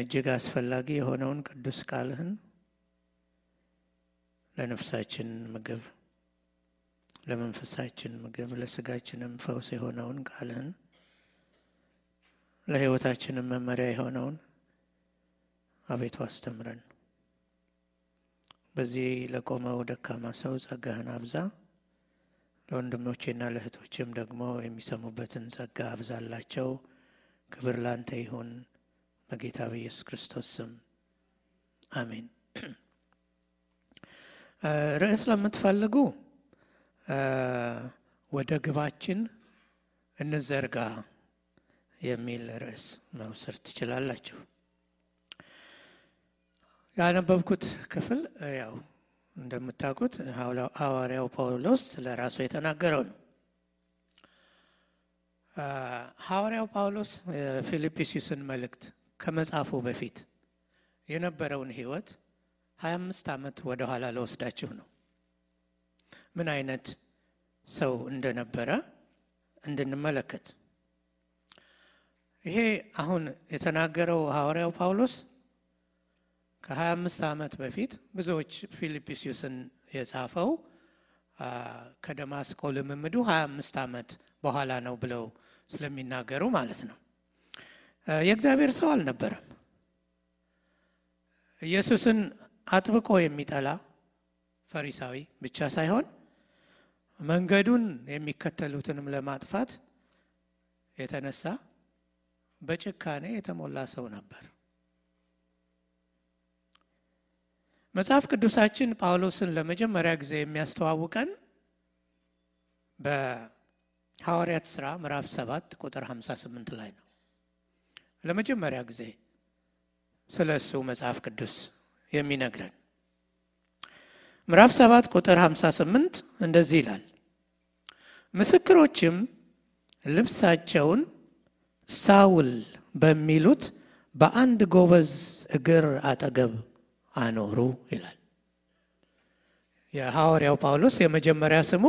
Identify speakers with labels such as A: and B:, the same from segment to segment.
A: እጅግ አስፈላጊ የሆነውን ቅዱስ ቃልህን ለነፍሳችን ምግብ፣ ለመንፈሳችን ምግብ፣ ለስጋችንም ፈውስ የሆነውን ቃልህን ለሕይወታችንም መመሪያ የሆነውን አቤቱ አስተምረን። በዚህ ለቆመው ደካማ ሰው ጸጋህን አብዛ። ለወንድሞቼና ለእህቶችም ደግሞ የሚሰሙበትን ጸጋ አብዛላቸው። ክብር ላንተ ይሁን በጌታ በኢየሱስ ክርስቶስ ስም አሜን። ርዕስ ለምትፈልጉ ወደ ግባችን እንዘርጋ የሚል ርዕስ መውሰድ ትችላላችሁ። ያነበብኩት ክፍል ያው እንደምታውቁት ሐዋርያው ጳውሎስ ስለ የተናገረው ነው። ሐዋርያው ጳውሎስ የፊልጵስዩስን መልእክት ከመጻፉ በፊት የነበረውን ሕይወት 25 ዓመት ወደ ኋላ ለወስዳችሁ ነው። ምን አይነት ሰው እንደነበረ እንድንመለከት ይሄ አሁን የተናገረው ሐዋርያው ጳውሎስ ከ25 ዓመት በፊት ብዙዎች ፊልጵስዩስን የጻፈው ከደማስቆ ልምምዱ 25 ዓመት በኋላ ነው ብለው ስለሚናገሩ ማለት ነው። የእግዚአብሔር ሰው አልነበረም። ኢየሱስን አጥብቆ የሚጠላ ፈሪሳዊ ብቻ ሳይሆን መንገዱን የሚከተሉትንም ለማጥፋት የተነሳ በጭካኔ የተሞላ ሰው ነበር። መጽሐፍ ቅዱሳችን ጳውሎስን ለመጀመሪያ ጊዜ የሚያስተዋውቀን በሐዋርያት ሥራ ምዕራፍ 7 ቁጥር 58 ላይ ነው። ለመጀመሪያ ጊዜ ስለ እሱ መጽሐፍ ቅዱስ የሚነግረን። ምዕራፍ 7 ቁጥር 58 እንደዚህ ይላል፣ ምስክሮችም ልብሳቸውን ሳውል በሚሉት በአንድ ጎበዝ እግር አጠገብ አኖሩ ይላል። የሐዋርያው ጳውሎስ የመጀመሪያ ስሙ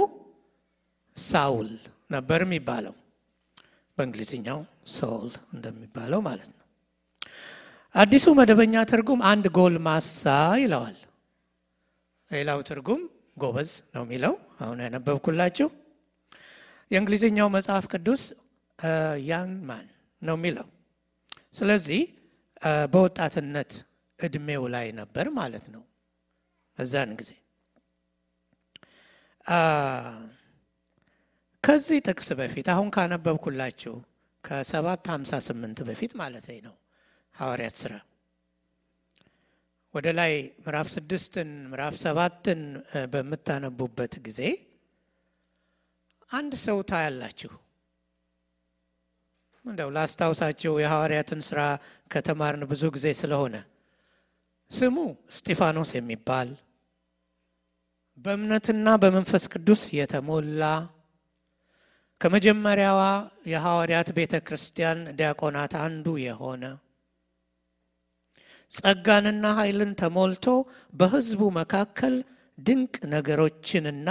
A: ሳውል ነበር የሚባለው፣ በእንግሊዝኛው ሶል እንደሚባለው ማለት ነው። አዲሱ መደበኛ ትርጉም አንድ ጎልማሳ ይለዋል። ሌላው ትርጉም ጎበዝ ነው የሚለው አሁን ያነበብኩላችሁ። የእንግሊዝኛው መጽሐፍ ቅዱስ ያንግ ማን ነው የሚለው። ስለዚህ በወጣትነት እድሜው ላይ ነበር ማለት ነው። በዛን ጊዜ ከዚህ ጥቅስ በፊት አሁን ካነበብኩላችሁ ከሰባት ሀምሳ ስምንት በፊት ማለት ነው ሐዋርያት ሥራ ወደ ላይ ምዕራፍ ስድስትን ምዕራፍ ሰባትን በምታነቡበት ጊዜ አንድ ሰው ታያላችሁ። እንደው ላስታውሳችሁ የሐዋርያትን ሥራ ከተማርን ብዙ ጊዜ ስለሆነ ስሙ እስጢፋኖስ የሚባል በእምነትና በመንፈስ ቅዱስ የተሞላ ከመጀመሪያዋ የሐዋርያት ቤተ ክርስቲያን ዲያቆናት አንዱ የሆነ ጸጋንና ኃይልን ተሞልቶ በሕዝቡ መካከል ድንቅ ነገሮችንና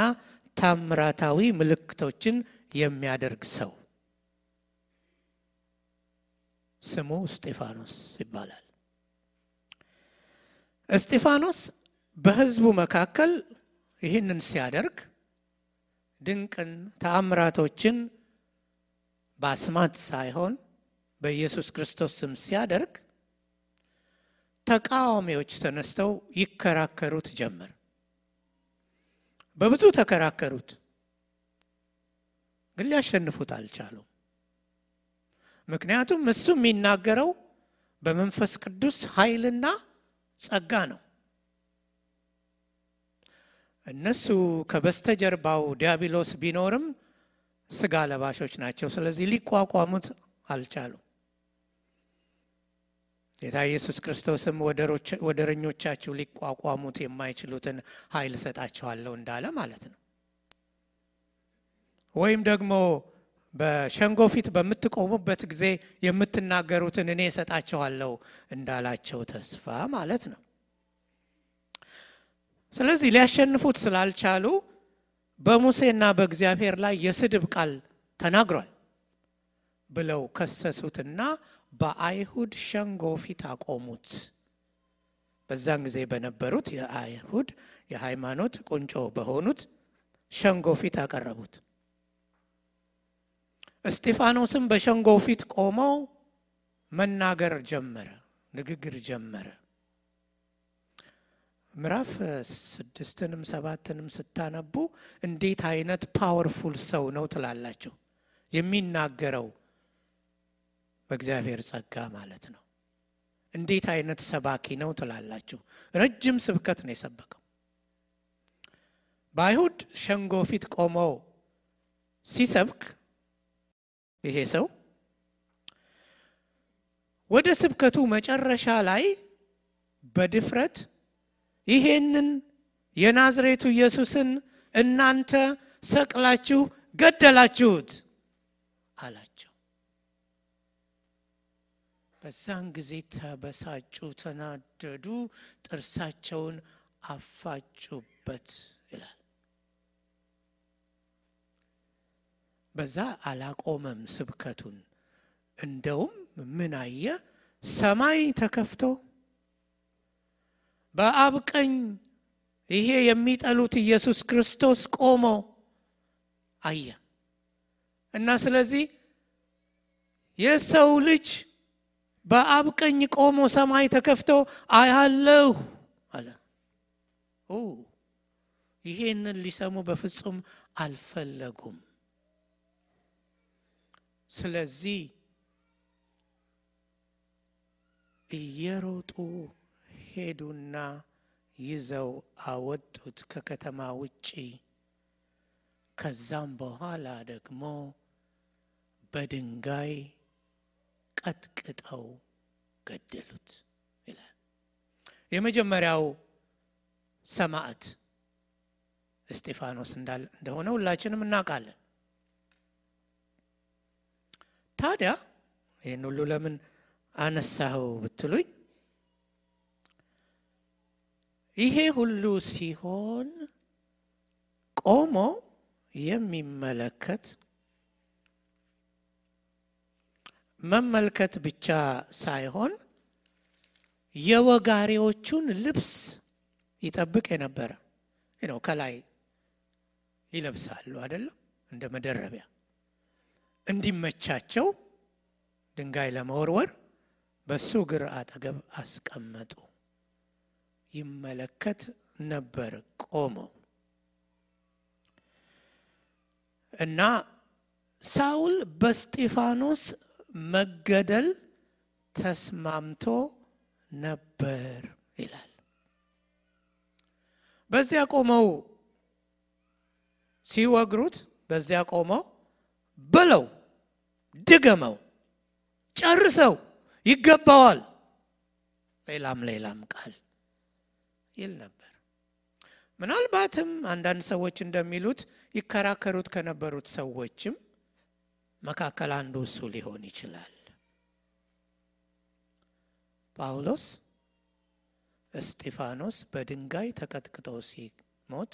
A: ታምራታዊ ምልክቶችን የሚያደርግ ሰው ስሙ እስጢፋኖስ ይባላል። እስጢፋኖስ በሕዝቡ መካከል ይህንን ሲያደርግ ድንቅን ተአምራቶችን በአስማት ሳይሆን በኢየሱስ ክርስቶስ ስም ሲያደርግ ተቃዋሚዎች ተነስተው ይከራከሩት ጀመር። በብዙ ተከራከሩት፣ ግን ሊያሸንፉት አልቻሉም። ምክንያቱም እሱ የሚናገረው በመንፈስ ቅዱስ ኃይልና ጸጋ ነው። እነሱ ከበስተጀርባው ዲያብሎስ ቢኖርም ስጋ ለባሾች ናቸው። ስለዚህ ሊቋቋሙት አልቻሉም። ጌታ ኢየሱስ ክርስቶስም ወደረኞቻችሁ ሊቋቋሙት የማይችሉትን ኃይል እሰጣችኋለሁ እንዳለ ማለት ነው። ወይም ደግሞ በሸንጎ ፊት በምትቆሙበት ጊዜ የምትናገሩትን እኔ እሰጣችኋለሁ እንዳላቸው ተስፋ ማለት ነው። ስለዚህ ሊያሸንፉት ስላልቻሉ በሙሴና በእግዚአብሔር ላይ የስድብ ቃል ተናግሯል ብለው ከሰሱትና በአይሁድ ሸንጎ ፊት አቆሙት። በዛን ጊዜ በነበሩት የአይሁድ የሃይማኖት ቁንጮ በሆኑት ሸንጎ ፊት አቀረቡት። እስጢፋኖስም በሸንጎ ፊት ቆመው መናገር ጀመረ፣ ንግግር ጀመረ። ምዕራፍ ስድስትንም ሰባትንም ስታነቡ እንዴት አይነት powerful ሰው ነው ትላላችሁ። የሚናገረው በእግዚአብሔር ጸጋ ማለት ነው። እንዴት አይነት ሰባኪ ነው ትላላችሁ። ረጅም ስብከት ነው የሰበከው። በአይሁድ ሸንጎ ፊት ቆሞ ሲሰብክ ይሄ ሰው ወደ ስብከቱ መጨረሻ ላይ በድፍረት ይሄንን የናዝሬቱ ኢየሱስን እናንተ ሰቅላችሁ ገደላችሁት አላቸው። በዛን ጊዜ ተበሳጩ፣ ተናደዱ፣ ጥርሳቸውን አፋጩበት ይላል። በዛ አላቆመም ስብከቱን። እንደውም ምን አየ? ሰማይ ተከፍቶ በአብ ቀኝ ይሄ የሚጠሉት ኢየሱስ ክርስቶስ ቆሞ አየ እና ስለዚህ የሰው ልጅ በአብ ቀኝ ቆሞ ሰማይ ተከፍቶ አያለሁ አለ። ይሄንን ሊሰሙ በፍጹም አልፈለጉም። ስለዚህ እየሮጡ ሄዱና ይዘው አወጡት ከከተማ ውጪ። ከዛም በኋላ ደግሞ በድንጋይ ቀጥቅጠው ገደሉት ይላል። የመጀመሪያው ሰማዕት እስጢፋኖስ እንደሆነ ሁላችንም እናውቃለን። ታዲያ ይህን ሁሉ ለምን አነሳኸው ብትሉኝ ይሄ ሁሉ ሲሆን ቆሞ የሚመለከት መመልከት ብቻ ሳይሆን የወጋሪዎቹን ልብስ ይጠብቅ የነበረ ነው። ከላይ ይለብሳሉ አይደለም፣ እንደ መደረቢያ እንዲመቻቸው ድንጋይ ለመወርወር በሱ እግር አጠገብ አስቀመጡ። ይመለከት ነበር ቆመው እና ሳውል በስጢፋኖስ መገደል ተስማምቶ ነበር ይላል። በዚያ ቆመው ሲወግሩት፣ በዚያ ቆመው በለው፣ ድገመው፣ ጨርሰው፣ ይገባዋል፣ ሌላም ሌላም ቃል ይል ነበር። ምናልባትም አንዳንድ ሰዎች እንደሚሉት ይከራከሩት ከነበሩት ሰዎችም መካከል አንዱ እሱ ሊሆን ይችላል። ጳውሎስ እስጢፋኖስ በድንጋይ ተቀጥቅጦ ሲሞት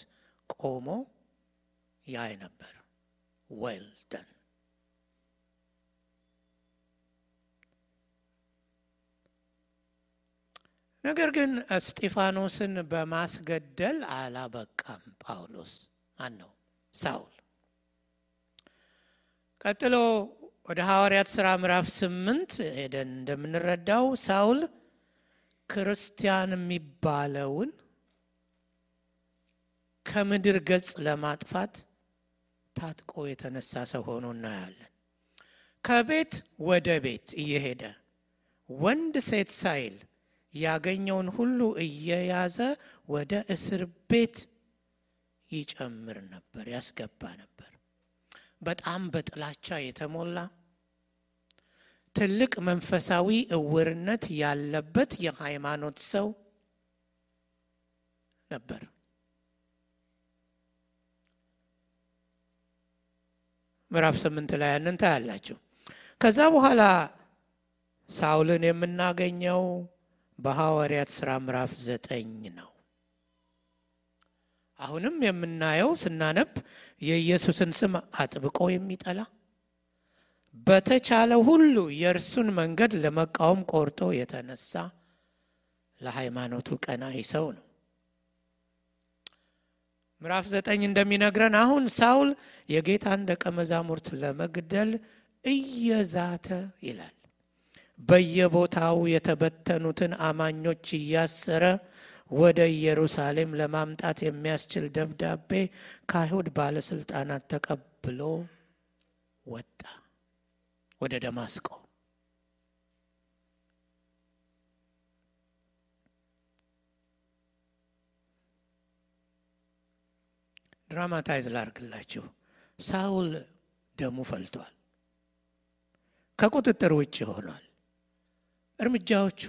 A: ቆሞ ያይ ነበር። ዌል ነገር ግን እስጢፋኖስን በማስገደል አላበቃም። ጳውሎስ ማን ነው? ሳውል ቀጥሎ ወደ ሐዋርያት ሥራ ምዕራፍ ስምንት ሄደን እንደምንረዳው ሳውል ክርስቲያን የሚባለውን ከምድር ገጽ ለማጥፋት ታጥቆ የተነሳ ሰው ሆኖ እናያለን። ከቤት ወደ ቤት እየሄደ ወንድ ሴት ሳይል ያገኘውን ሁሉ እየያዘ ወደ እስር ቤት ይጨምር ነበር፣ ያስገባ ነበር። በጣም በጥላቻ የተሞላ ትልቅ መንፈሳዊ እውርነት ያለበት የሃይማኖት ሰው ነበር። ምዕራፍ ስምንት ላይ ያንን ታያላችሁ። ከዛ በኋላ ሳውልን የምናገኘው በሐዋርያት ሥራ ምዕራፍ ዘጠኝ ነው። አሁንም የምናየው ስናነብ የኢየሱስን ስም አጥብቆ የሚጠላ በተቻለ ሁሉ የእርሱን መንገድ ለመቃወም ቆርጦ የተነሳ ለሃይማኖቱ ቀናኢ ሰው ነው። ምዕራፍ ዘጠኝ እንደሚነግረን አሁን ሳውል የጌታን ደቀ መዛሙርት ለመግደል እየዛተ ይላል። በየቦታው የተበተኑትን አማኞች እያሰረ ወደ ኢየሩሳሌም ለማምጣት የሚያስችል ደብዳቤ ከአይሁድ ባለስልጣናት ተቀብሎ ወጣ ወደ ደማስቆ። ድራማታይዝ ላርግላችሁ። ሳውል ደሙ ፈልቷል። ከቁጥጥር ውጭ ሆኗል። እርምጃዎቹ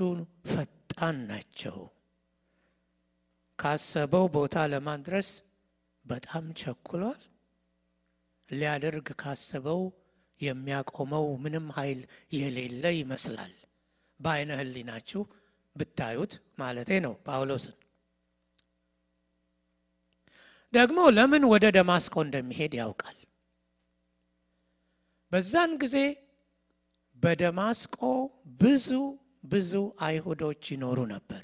A: ፈጣን ናቸው። ካሰበው ቦታ ለማድረስ በጣም ቸኩሏል። ሊያደርግ ካሰበው የሚያቆመው ምንም ኃይል የሌለ ይመስላል። በአይነ ሕሊናችሁ ብታዩት ማለቴ ነው ጳውሎስን። ደግሞ ለምን ወደ ደማስቆ እንደሚሄድ ያውቃል። በዛን ጊዜ በደማስቆ ብዙ ብዙ አይሁዶች ይኖሩ ነበር።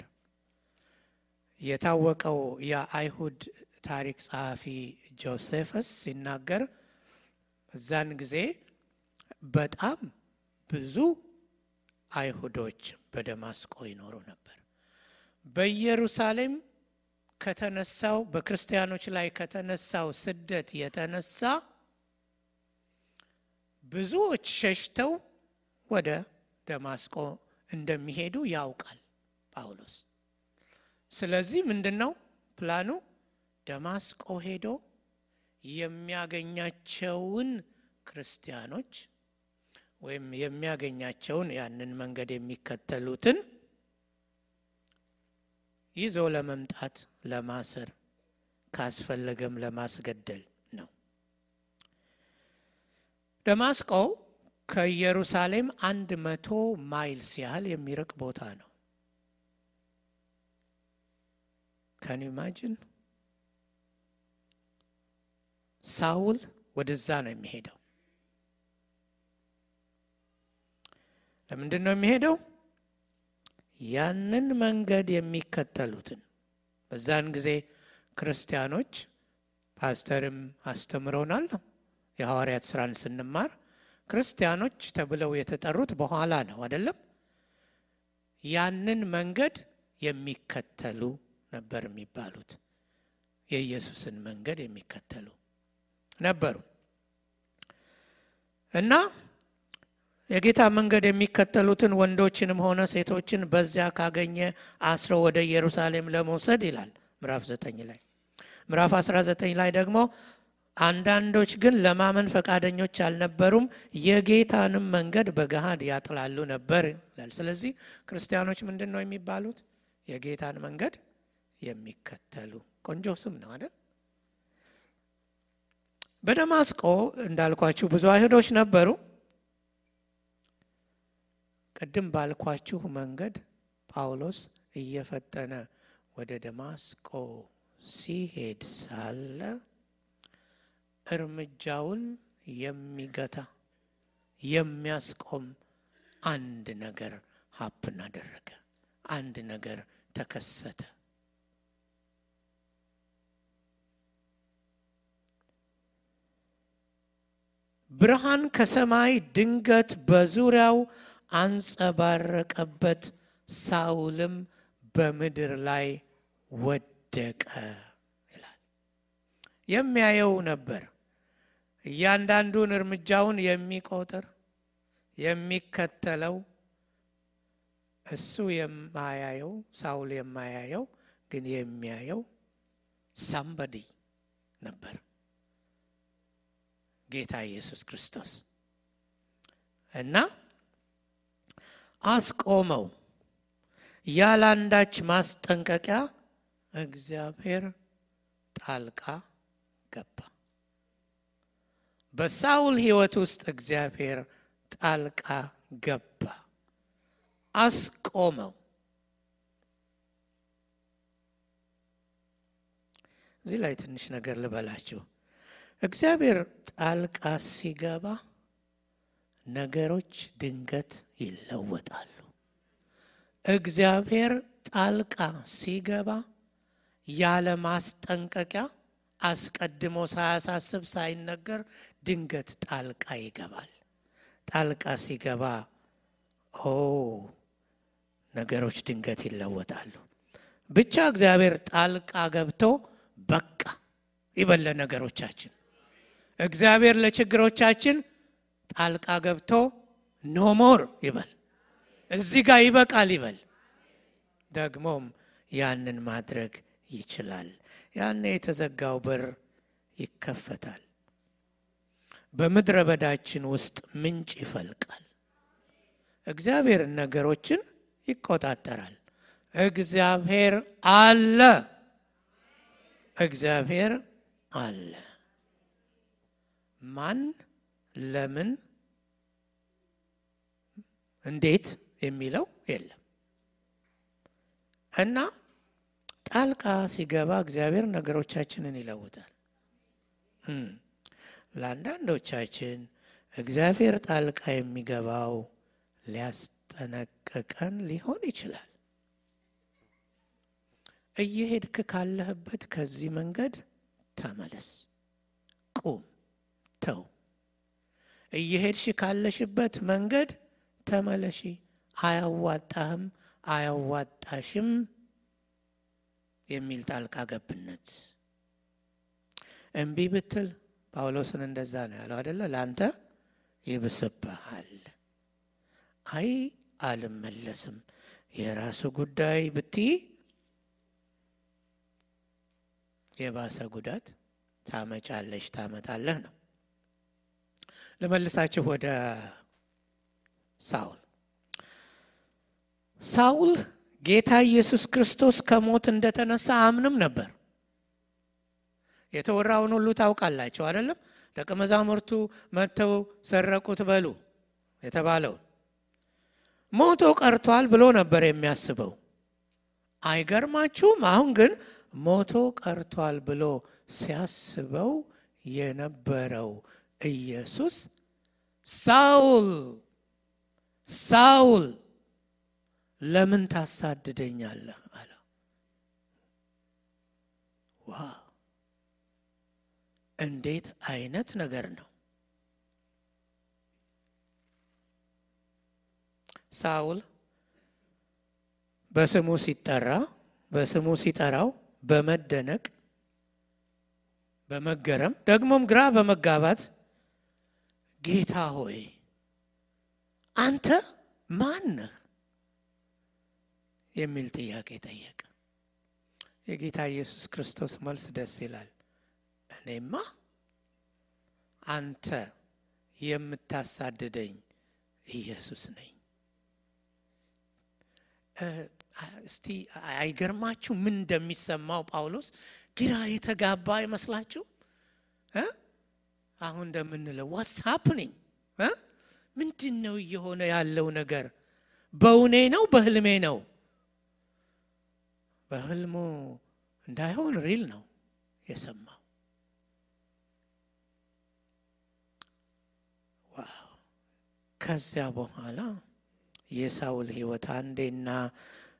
A: የታወቀው የአይሁድ ታሪክ ጸሐፊ ጆሴፈስ ሲናገር በዛን ጊዜ በጣም ብዙ አይሁዶች በደማስቆ ይኖሩ ነበር። በኢየሩሳሌም ከተነሳው በክርስቲያኖች ላይ ከተነሳው ስደት የተነሳ ብዙዎች ሸሽተው ወደ ደማስቆ እንደሚሄዱ ያውቃል ጳውሎስ። ስለዚህ ምንድን ነው ፕላኑ? ደማስቆ ሄዶ የሚያገኛቸውን ክርስቲያኖች ወይም የሚያገኛቸውን ያንን መንገድ የሚከተሉትን ይዞ ለመምጣት ለማሰር ካስፈለገም ለማስገደል ነው። ደማስቆ ከኢየሩሳሌም አንድ መቶ ማይልስ ያህል የሚርቅ ቦታ ነው። ከን ኢማጅን ሳውል ወደዛ ነው የሚሄደው። ለምንድን ነው የሚሄደው? ያንን መንገድ የሚከተሉትን በዛን ጊዜ ክርስቲያኖች ፓስተርም አስተምረውናል። የሐዋርያት ስራን ስንማር ክርስቲያኖች ተብለው የተጠሩት በኋላ ነው አይደለም። ያንን መንገድ የሚከተሉ ነበር የሚባሉት። የኢየሱስን መንገድ የሚከተሉ ነበሩ እና የጌታ መንገድ የሚከተሉትን ወንዶችንም ሆነ ሴቶችን በዚያ ካገኘ አስሮ ወደ ኢየሩሳሌም ለመውሰድ ይላል ምዕራፍ ዘጠኝ ላይ። ምዕራፍ 19 ላይ ደግሞ አንዳንዶች ግን ለማመን ፈቃደኞች አልነበሩም፣ የጌታንም መንገድ በገሃድ ያጥላሉ ነበር ይላል። ስለዚህ ክርስቲያኖች ምንድን ነው የሚባሉት? የጌታን መንገድ የሚከተሉ ቆንጆ ስም ነው አይደል? በደማስቆ እንዳልኳችሁ ብዙ አይሁዶች ነበሩ። ቅድም ባልኳችሁ መንገድ ጳውሎስ እየፈጠነ ወደ ደማስቆ ሲሄድ ሳለ እርምጃውን የሚገታ የሚያስቆም አንድ ነገር ሀፕን አደረገ። አንድ ነገር ተከሰተ። ብርሃን ከሰማይ ድንገት በዙሪያው አንጸባረቀበት፣ ሳውልም በምድር ላይ ወደቀ ይላል። የሚያየው ነበር። እያንዳንዱን እርምጃውን የሚቆጥር የሚከተለው እሱ የማያየው ሳውል የማያየው ግን የሚያየው ሳምበዲ ነበር፣ ጌታ ኢየሱስ ክርስቶስ እና አስቆመው። ያላንዳች ማስጠንቀቂያ እግዚአብሔር ጣልቃ ገባ። በሳውል ሕይወት ውስጥ እግዚአብሔር ጣልቃ ገባ፣ አስቆመው። እዚህ ላይ ትንሽ ነገር ልበላችሁ። እግዚአብሔር ጣልቃ ሲገባ ነገሮች ድንገት ይለወጣሉ። እግዚአብሔር ጣልቃ ሲገባ ያለ ማስጠንቀቂያ አስቀድሞ ሳያሳስብ ሳይነገር ድንገት ጣልቃ ይገባል። ጣልቃ ሲገባ ኦ ነገሮች ድንገት ይለወጣሉ። ብቻ እግዚአብሔር ጣልቃ ገብቶ በቃ ይበለ ነገሮቻችን እግዚአብሔር ለችግሮቻችን ጣልቃ ገብቶ ኖሞር ይበል፣ እዚህ ጋር ይበቃል ይበል። ደግሞም ያንን ማድረግ ይችላል። ያኔ የተዘጋው በር ይከፈታል። በምድረ በዳችን ውስጥ ምንጭ ይፈልቃል። እግዚአብሔር ነገሮችን ይቆጣጠራል። እግዚአብሔር አለ። እግዚአብሔር አለ። ማን፣ ለምን፣ እንዴት የሚለው የለም እና ጣልቃ ሲገባ እግዚአብሔር ነገሮቻችንን ይለውጣል። ለአንዳንዶቻችን እግዚአብሔር ጣልቃ የሚገባው ሊያስጠነቅቀን ሊሆን ይችላል። እየሄድክ ካለህበት ከዚህ መንገድ ተመለስ፣ ቁም፣ ተው። እየሄድሽ ካለሽበት መንገድ ተመለሺ፣ አያዋጣህም፣ አያዋጣሽም የሚል ጣልቃ ገብነት እምቢ ብትል ጳውሎስን እንደዛ ነው ያለው አደለ? ለአንተ ይብስብሃል። አይ አልመለስም፣ የራሱ ጉዳይ ብትይ የባሰ ጉዳት ታመጫለሽ፣ ታመጣለህ ነው። ልመልሳችሁ ወደ ሳውል። ሳውል ጌታ ኢየሱስ ክርስቶስ ከሞት እንደተነሳ አምንም ነበር። የተወራውን ሁሉ ታውቃላችሁ አይደለም? ደቀ መዛሙርቱ መጥተው ሰረቁት በሉ የተባለውን ሞቶ ቀርቷል ብሎ ነበር የሚያስበው። አይገርማችሁም? አሁን ግን ሞቶ ቀርቷል ብሎ ሲያስበው የነበረው ኢየሱስ ሳውል ሳውል ለምን ታሳድደኛለህ አለ። ዋ እንዴት አይነት ነገር ነው! ሳውል በስሙ ሲጠራ በስሙ ሲጠራው በመደነቅ በመገረም ደግሞም ግራ በመጋባት ጌታ ሆይ አንተ ማን ነህ የሚል ጥያቄ ጠየቀ። የጌታ ኢየሱስ ክርስቶስ መልስ ደስ ይላል። እኔማ አንተ የምታሳድደኝ ኢየሱስ ነኝ። እስቲ አይገርማችሁ ምን እንደሚሰማው ጳውሎስ ግራ የተጋባ አይመስላችሁ? አሁን እንደምንለው what's happening ምንድን ነው እየሆነ ያለው ነገር? በእውኔ ነው በህልሜ ነው? በህልሙ እንዳይሆን real ነው የሰማው። wow! ከዚያ በኋላ የሳውል ሕይወት አንዴና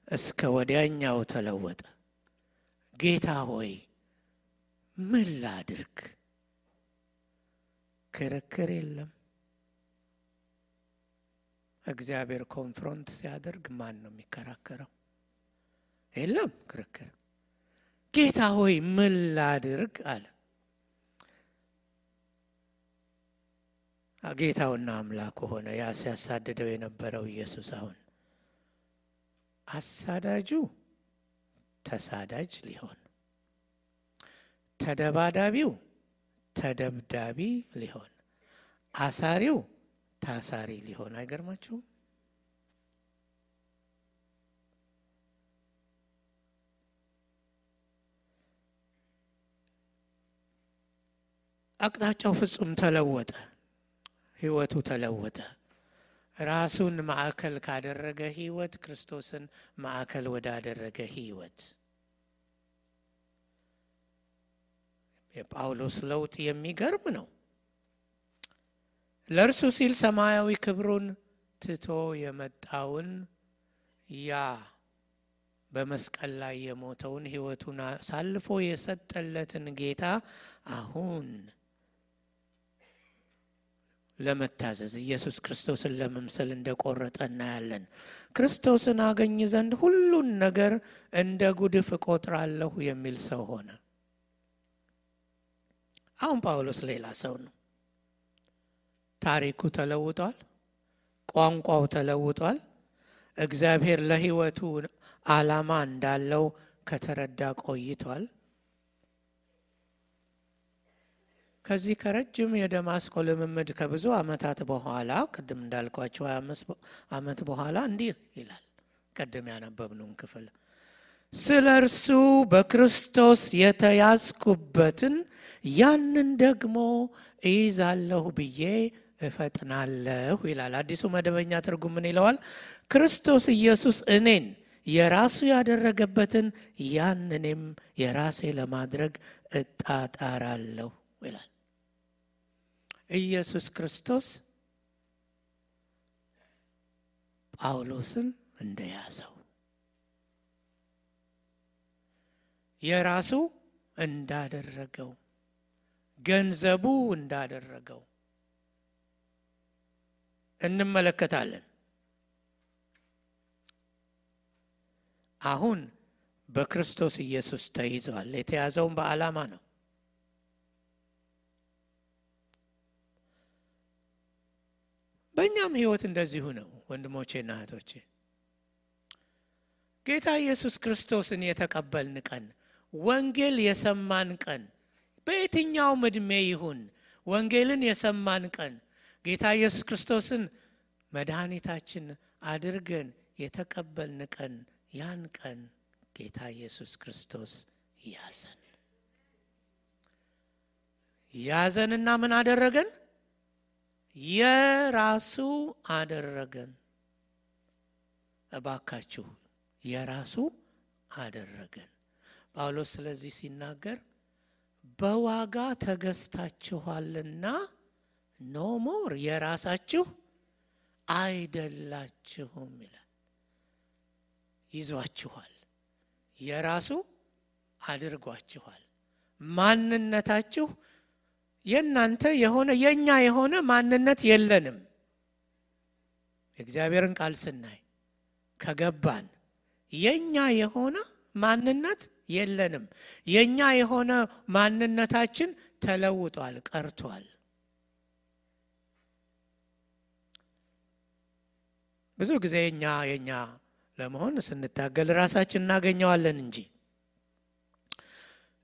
A: እስከ ወዲያኛው ተለወጠ። ጌታ ሆይ ምን ላድርግ? ክርክር የለም። እግዚአብሔር ኮንፍሮንት ሲያደርግ ማን ነው የሚከራከረው? የለም ክርክር። ጌታ ሆይ ምን ላድርግ አለ። ጌታውና አምላኩ ሆነ። ያ ሲያሳድደው የነበረው ኢየሱስ አሁን አሳዳጁ ተሳዳጅ ሊሆን፣ ተደባዳቢው ተደብዳቢ ሊሆን፣ አሳሪው ታሳሪ ሊሆን። አይገርማችሁም? አቅጣጫው ፍጹም ተለወጠ። ህይወቱ ተለወጠ። ራሱን ማዕከል ካደረገ ህይወት ክርስቶስን ማዕከል ወዳደረገ ህይወት የጳውሎስ ለውጥ የሚገርም ነው። ለእርሱ ሲል ሰማያዊ ክብሩን ትቶ የመጣውን ያ በመስቀል ላይ የሞተውን ሕይወቱን አሳልፎ የሰጠለትን ጌታ አሁን ለመታዘዝ ኢየሱስ ክርስቶስን ለመምሰል እንደቆረጠ እናያለን። ክርስቶስን አገኝ ዘንድ ሁሉን ነገር እንደ ጉድፍ እቆጥራለሁ የሚል ሰው ሆነ። አሁን ጳውሎስ ሌላ ሰው ነው። ታሪኩ ተለውጧል። ቋንቋው ተለውጧል። እግዚአብሔር ለሕይወቱ ዓላማ እንዳለው ከተረዳ ቆይቷል። ከዚህ ከረጅም የደማስቆ ልምምድ ከብዙ ዓመታት በኋላ ቅድም እንዳልኳቸው 25 ዓመት በኋላ እንዲህ ይላል። ቅድም ያነበብነውን ክፍል ስለ እርሱ በክርስቶስ የተያዝኩበትን ያንን ደግሞ እይዛለሁ ብዬ እፈጥናለሁ ይላል። አዲሱ መደበኛ ትርጉም ምን ይለዋል? ክርስቶስ ኢየሱስ እኔን የራሱ ያደረገበትን ያን እኔም የራሴ ለማድረግ እጣጣራለሁ ይላል። ኢየሱስ ክርስቶስ ጳውሎስን እንደያዘው የራሱ እንዳደረገው ገንዘቡ እንዳደረገው እንመለከታለን። አሁን በክርስቶስ ኢየሱስ ተይዘዋል። የተያዘውን በዓላማ ነው። በእኛም ሕይወት እንደዚሁ ነው ወንድሞቼና እህቶቼ። ጌታ ኢየሱስ ክርስቶስን የተቀበልን ቀን፣ ወንጌል የሰማን ቀን፣ በየትኛውም ዕድሜ ይሁን ወንጌልን የሰማን ቀን ጌታ ኢየሱስ ክርስቶስን መድኃኒታችን አድርገን የተቀበልን ቀን ያን ቀን ጌታ ኢየሱስ ክርስቶስ ያዘን ያዘንና ምን አደረገን? የራሱ አደረገን። እባካችሁ የራሱ አደረገን። ጳውሎስ ስለዚህ ሲናገር በዋጋ ተገዝታችኋልና ኖ የራሳችሁ አይደላችሁም ይላል። ይዟችኋል፣ የራሱ አድርጓችኋል። ማንነታችሁ የእናንተ የሆነ የእኛ የሆነ ማንነት የለንም። የእግዚአብሔርን ቃል ስናይ ከገባን የእኛ የሆነ ማንነት የለንም። የእኛ የሆነ ማንነታችን ተለውጧል፣ ቀርቷል። ብዙ ጊዜ እኛ የእኛ ለመሆን ስንታገል ራሳችን እናገኘዋለን እንጂ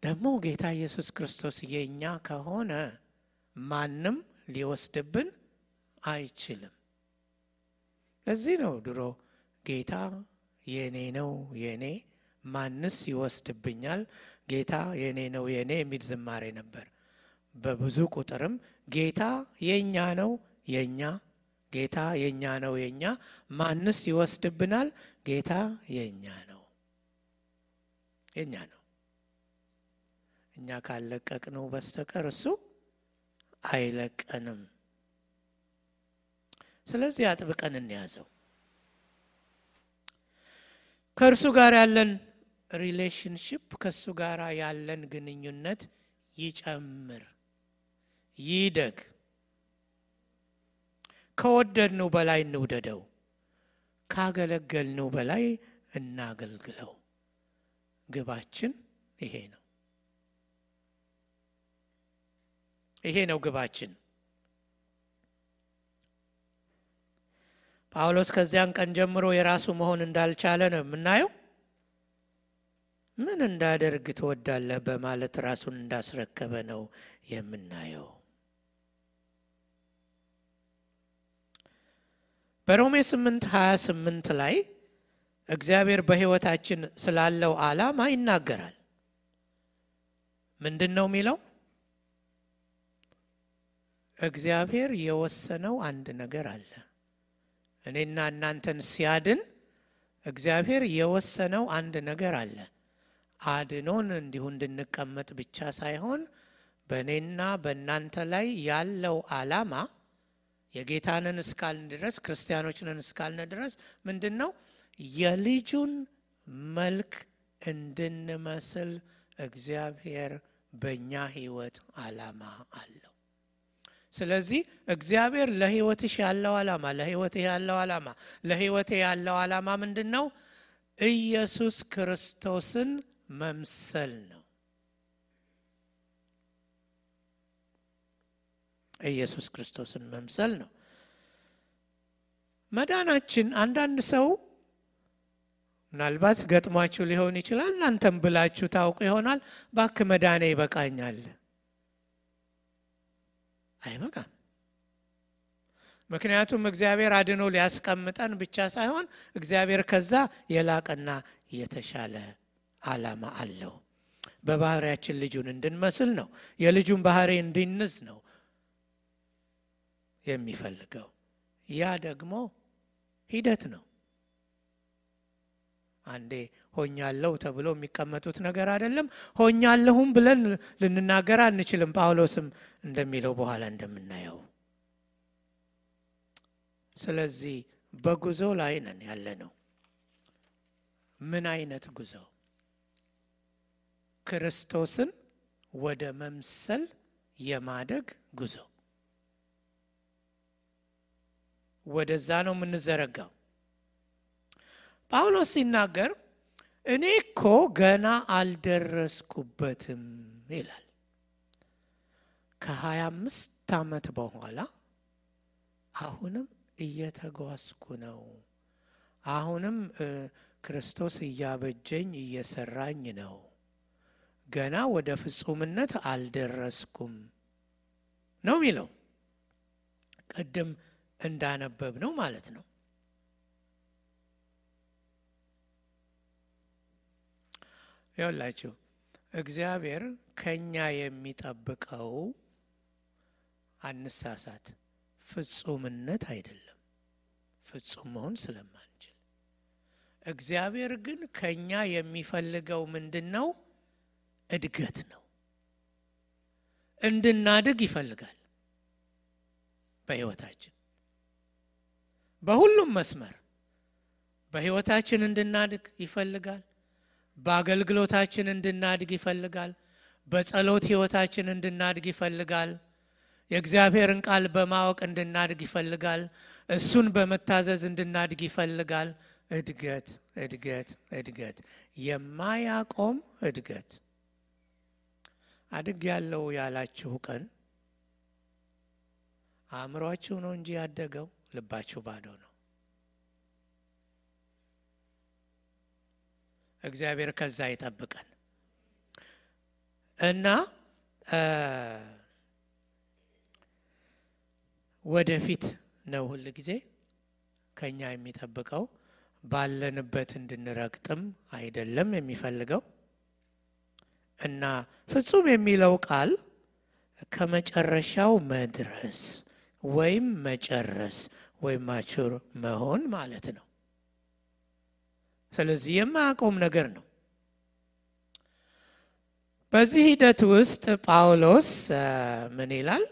A: ደግሞ ጌታ ኢየሱስ ክርስቶስ የእኛ ከሆነ ማንም ሊወስድብን አይችልም። ለዚህ ነው ድሮ ጌታ የኔ ነው የኔ ማንስ ይወስድብኛል፣ ጌታ የኔ ነው የኔ የሚል ዝማሬ ነበር። በብዙ ቁጥርም ጌታ የእኛ ነው የእኛ ጌታ የእኛ ነው የእኛ ማንስ ይወስድብናል፣ ጌታ የእኛ ነው የእኛ ነው። እኛ ካለቀቅነው በስተቀር እሱ አይለቀንም። ስለዚህ አጥብቀን እንያዘው። ከእርሱ ጋር ያለን relationship ከእሱ ጋር ያለን ግንኙነት ይጨምር፣ ይደግ። ከወደድነው በላይ እንውደደው፣ ካገለገልነው በላይ እናገልግለው። ግባችን ይሄ ነው። ይሄ ነው ግባችን። ጳውሎስ ከዚያን ቀን ጀምሮ የራሱ መሆን እንዳልቻለ ነው የምናየው። ምን እንዳደርግ ትወዳለህ በማለት ራሱን እንዳስረከበ ነው የምናየው። በሮሜ 8 28 ላይ እግዚአብሔር በሕይወታችን ስላለው ዓላማ ይናገራል። ምንድን ነው የሚለው? እግዚአብሔር የወሰነው አንድ ነገር አለ። እኔና እናንተን ሲያድን እግዚአብሔር የወሰነው አንድ ነገር አለ። አድኖን እንዲሁ እንድንቀመጥ ብቻ ሳይሆን በእኔና በእናንተ ላይ ያለው ዓላማ የጌታንን እስካልን ድረስ ክርስቲያኖችንን እስካልን ድረስ ምንድን ነው የልጁን መልክ እንድንመስል እግዚአብሔር በእኛ ህይወት አላማ አለው። ስለዚህ እግዚአብሔር ለህይወትሽ ያለው አላማ ለህይወትህ ያለው አላማ ለህይወቴ ያለው አላማ ምንድን ነው? ኢየሱስ ክርስቶስን መምሰል ነው። ኢየሱስ ክርስቶስን መምሰል ነው። መዳናችን አንዳንድ ሰው ምናልባት ገጥሟችሁ ሊሆን ይችላል። እናንተም ብላችሁ ታውቁ ይሆናል። ባክ መዳኔ ይበቃኛል። አይበቃም። ምክንያቱም እግዚአብሔር አድኖ ሊያስቀምጠን ብቻ ሳይሆን እግዚአብሔር ከዛ የላቀና የተሻለ አላማ አለው። በባህሪያችን ልጁን እንድንመስል ነው። የልጁን ባህሪ እንዲንዝ ነው የሚፈልገው። ያ ደግሞ ሂደት ነው። አንዴ ሆኛለሁ ተብሎ የሚቀመጡት ነገር አይደለም። ሆኛለሁም ብለን ልንናገር አንችልም። ጳውሎስም እንደሚለው በኋላ እንደምናየው። ስለዚህ በጉዞ ላይ ነን ያለ ነው። ምን አይነት ጉዞ? ክርስቶስን ወደ መምሰል የማደግ ጉዞ። ወደዛ ነው የምንዘረጋው። ጳውሎስ ሲናገር እኔ እኮ ገና አልደረስኩበትም ይላል። ከሀያ አምስት ዓመት በኋላ አሁንም እየተጓዝኩ ነው። አሁንም ክርስቶስ እያበጀኝ እየሰራኝ ነው። ገና ወደ ፍጹምነት አልደረስኩም ነው የሚለው። ቅድም እንዳነበብ ነው ማለት ነው። ይኸውላችሁ እግዚአብሔር ከኛ የሚጠብቀው አንሳሳት፣ ፍጹምነት አይደለም፣ ፍጹም መሆን ስለማንችል። እግዚአብሔር ግን ከኛ የሚፈልገው ምንድን ነው? እድገት ነው። እንድናድግ ይፈልጋል። በሕይወታችን በሁሉም መስመር በሕይወታችን እንድናድግ ይፈልጋል። በአገልግሎታችን እንድናድግ ይፈልጋል። በጸሎት ሕይወታችን እንድናድግ ይፈልጋል። የእግዚአብሔርን ቃል በማወቅ እንድናድግ ይፈልጋል። እሱን በመታዘዝ እንድናድግ ይፈልጋል። እድገት እድገት እድገት፣ የማያቆም እድገት። አድግ ያለው ያላችሁ ቀን አእምሯችሁ ነው እንጂ ያደገው ልባችሁ ባዶ ነው። እግዚአብሔር ከዛ ይጠብቀን እና ወደፊት ነው ሁል ጊዜ ከኛ የሚጠብቀው። ባለንበት እንድንረግጥም አይደለም የሚፈልገው እና ፍጹም የሚለው ቃል ከመጨረሻው መድረስ ወይም መጨረስ ወይም ማቹር መሆን ማለት ነው። ስለዚህ የማያቆም ነገር ነው። በዚህ ሂደት ውስጥ ጳውሎስ ምን ይላል?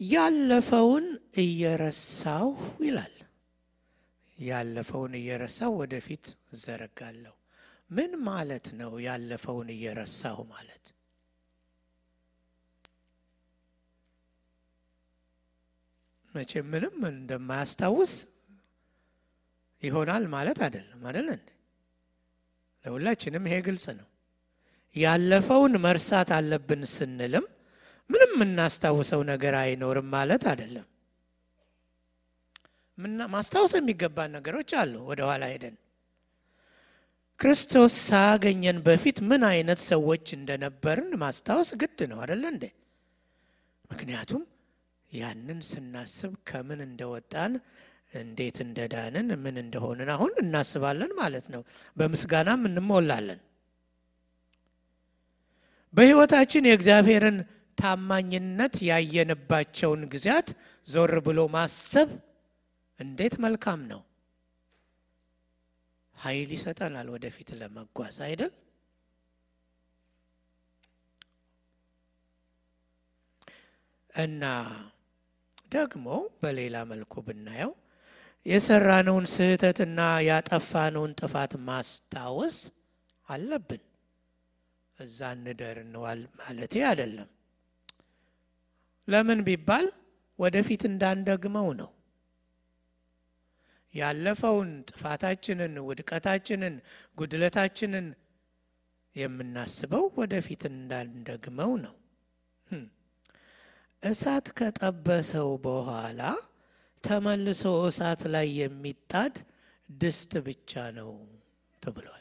A: ያለፈውን እየረሳሁ ይላል። ያለፈውን እየረሳሁ ወደፊት እዘረጋለሁ። ምን ማለት ነው? ያለፈውን እየረሳሁ ማለት መቼም ምንም እንደማያስታውስ ይሆናል ማለት አይደለም። አይደል እንዴ? ለሁላችንም ይሄ ግልጽ ነው። ያለፈውን መርሳት አለብን ስንልም ምንም የምናስታውሰው ነገር አይኖርም ማለት አይደለም። ማስታወስ የሚገባን ነገሮች አሉ። ወደ ኋላ ሄደን ክርስቶስ ሳያገኘን በፊት ምን አይነት ሰዎች እንደነበርን ማስታወስ ግድ ነው አይደለ እንዴ? ምክንያቱም ያንን ስናስብ ከምን እንደወጣን እንዴት እንደዳንን ምን እንደሆንን አሁን እናስባለን ማለት ነው። በምስጋናም እንሞላለን። በሕይወታችን የእግዚአብሔርን ታማኝነት ያየንባቸውን ጊዜያት ዞር ብሎ ማሰብ እንዴት መልካም ነው። ኃይል ይሰጠናል ወደፊት ለመጓዝ አይደል? እና ደግሞ በሌላ መልኩ ብናየው የሰራነውን ስህተትና ያጠፋነውን ጥፋት ማስታወስ አለብን። እዛ እንደር እንዋል ማለቴ አይደለም። ለምን ቢባል ወደፊት እንዳንደግመው ነው። ያለፈውን ጥፋታችንን፣ ውድቀታችንን፣ ጉድለታችንን የምናስበው ወደፊት እንዳንደግመው ነው። እሳት ከጠበሰው በኋላ ተመልሶ እሳት ላይ የሚጣድ ድስት ብቻ ነው ተብሏል።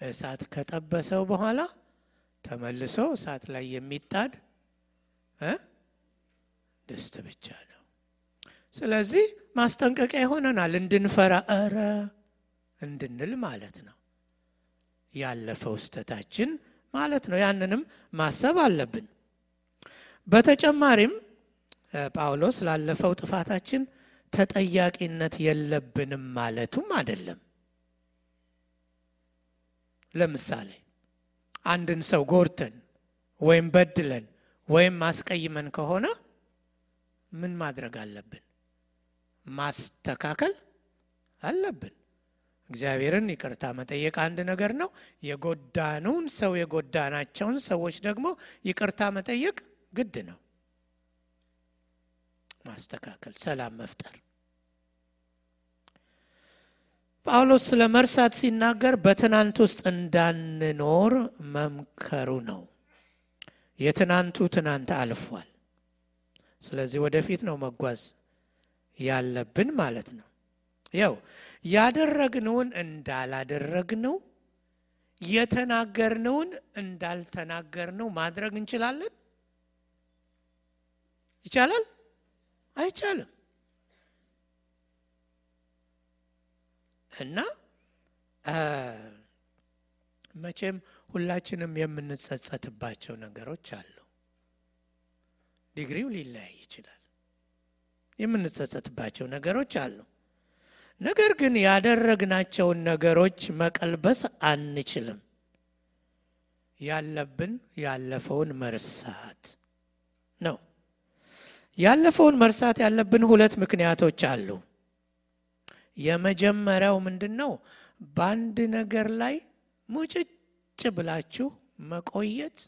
A: እሳት ከጠበሰው በኋላ ተመልሶ እሳት ላይ የሚጣድ ድስት ብቻ ነው። ስለዚህ ማስጠንቀቂያ ይሆነናል እንድንፈራ እረ እንድንል ማለት ነው። ያለፈው ስህተታችን ማለት ነው። ያንንም ማሰብ አለብን። በተጨማሪም ጳውሎስ ላለፈው ጥፋታችን ተጠያቂነት የለብንም ማለቱም አይደለም። ለምሳሌ አንድን ሰው ጎርተን ወይም በድለን ወይም ማስቀይመን ከሆነ ምን ማድረግ አለብን? ማስተካከል አለብን። እግዚአብሔርን ይቅርታ መጠየቅ አንድ ነገር ነው። የጎዳኑን ሰው የጎዳናቸውን ሰዎች ደግሞ ይቅርታ መጠየቅ ግድ ነው። ማስተካከል፣ ሰላም መፍጠር። ጳውሎስ ስለ መርሳት ሲናገር በትናንት ውስጥ እንዳንኖር መምከሩ ነው። የትናንቱ ትናንት አልፏል። ስለዚህ ወደፊት ነው መጓዝ ያለብን ማለት ነው። ያው ያደረግነውን እንዳላደረግነው የተናገርነውን እንዳልተናገርነው ማድረግ እንችላለን? ይቻላል? አይቻልም። እና መቼም ሁላችንም የምንጸጸትባቸው ነገሮች አሉ። ዲግሪው ሊለያይ ይችላል። የምንጸጸትባቸው ነገሮች አሉ። ነገር ግን ያደረግናቸውን ነገሮች መቀልበስ አንችልም። ያለብን ያለፈውን መርሳት ነው። ያለፈውን መርሳት ያለብን ሁለት ምክንያቶች አሉ። የመጀመሪያው ምንድን ነው? በአንድ ነገር ላይ ሙጭጭ ብላችሁ መቆየት